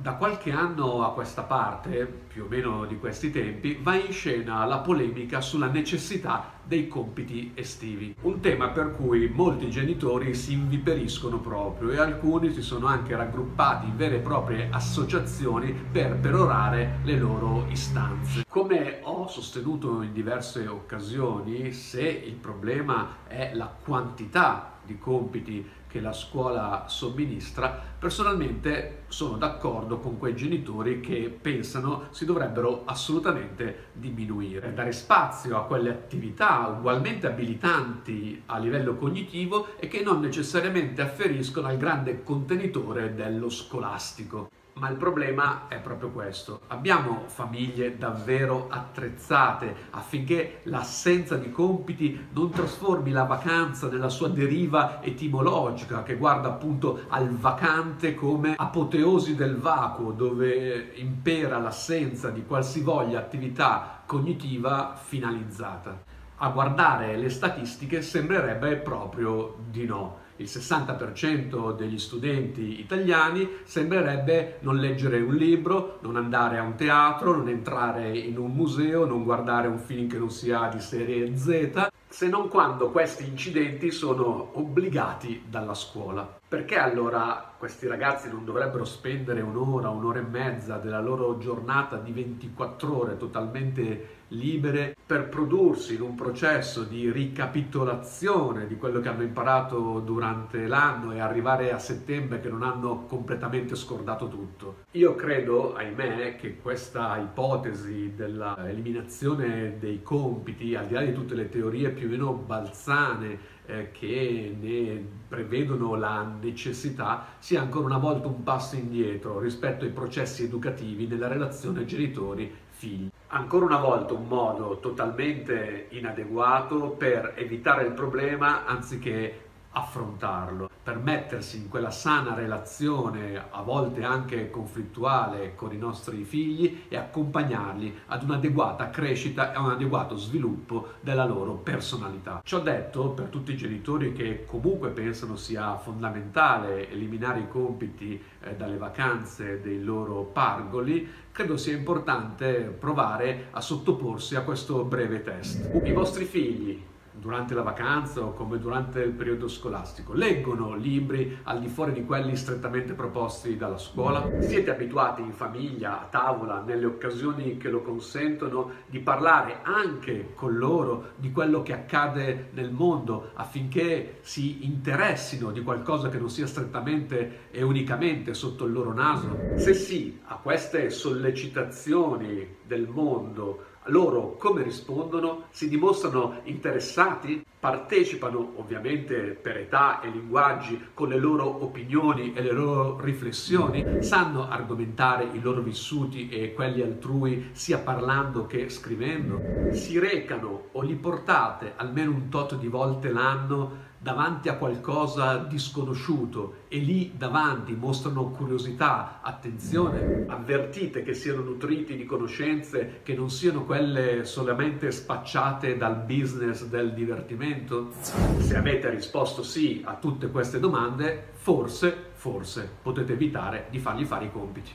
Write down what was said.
Da qualche anno a questa parte, più o meno di questi tempi, va in scena la polemica sulla necessità dei compiti estivi. Un tema per cui molti genitori si inviperiscono proprio e alcuni si sono anche raggruppati in vere e proprie associazioni per perorare le loro istanze. Come ho sostenuto in diverse occasioni, se il problema è la quantità di compiti che la scuola somministra, personalmente sono d'accordo con quei genitori che pensano si dovrebbero assolutamente diminuire, dare spazio a quelle attività ugualmente abilitanti a livello cognitivo e che non necessariamente afferiscono al grande contenitore dello scolastico. Ma il problema è proprio questo. Abbiamo famiglie davvero attrezzate affinché l'assenza di compiti non trasformi la vacanza nella sua deriva etimologica che guarda appunto al vacante come apoteosi del vacuo dove impera l'assenza di qualsivoglia attività cognitiva finalizzata. A guardare le statistiche sembrerebbe proprio di no il 60% degli studenti italiani sembrerebbe non leggere un libro, non andare a un teatro, non entrare in un museo, non guardare un film che non sia di serie Z, se non quando questi incidenti sono obbligati dalla scuola. Perché allora questi ragazzi non dovrebbero spendere un'ora, un'ora e mezza della loro giornata di 24 ore totalmente libere per prodursi in un processo di ricapitolazione di quello che hanno imparato durante l'anno e arrivare a settembre che non hanno completamente scordato tutto. Io credo, ahimè, che questa ipotesi dell'eliminazione dei compiti, al di là di tutte le teorie più o meno balzane eh, che ne prevedono la necessità, sia ancora una volta un passo indietro rispetto ai processi educativi nella relazione genitori-figli ancora una volta un modo totalmente inadeguato per evitare il problema anziché affrontarlo, per mettersi in quella sana relazione, a volte anche conflittuale, con i nostri figli e accompagnarli ad un'adeguata crescita e a un adeguato sviluppo della loro personalità. Ciò detto, per tutti i genitori che comunque pensano sia fondamentale eliminare i compiti eh, dalle vacanze dei loro pargoli, credo sia importante provare a sottoporsi a questo breve test. I vostri figli durante la vacanza o come durante il periodo scolastico. Leggono libri al di fuori di quelli strettamente proposti dalla scuola. Siete abituati in famiglia, a tavola, nelle occasioni che lo consentono, di parlare anche con loro di quello che accade nel mondo affinché si interessino di qualcosa che non sia strettamente e unicamente sotto il loro naso? Se sì, a queste sollecitazioni del mondo loro come rispondono? Si dimostrano interessati? Partecipano ovviamente per età e linguaggi con le loro opinioni e le loro riflessioni? Sanno argomentare i loro vissuti e quelli altrui sia parlando che scrivendo? Si recano o li portate almeno un tot di volte l'anno davanti a qualcosa di sconosciuto e lì davanti mostrano curiosità, attenzione, avvertite che siano nutriti di conoscenze che non siano quelle solamente spacciate dal business del divertimento? Se avete risposto sì a tutte queste domande, forse forse potete evitare di fargli fare i compiti.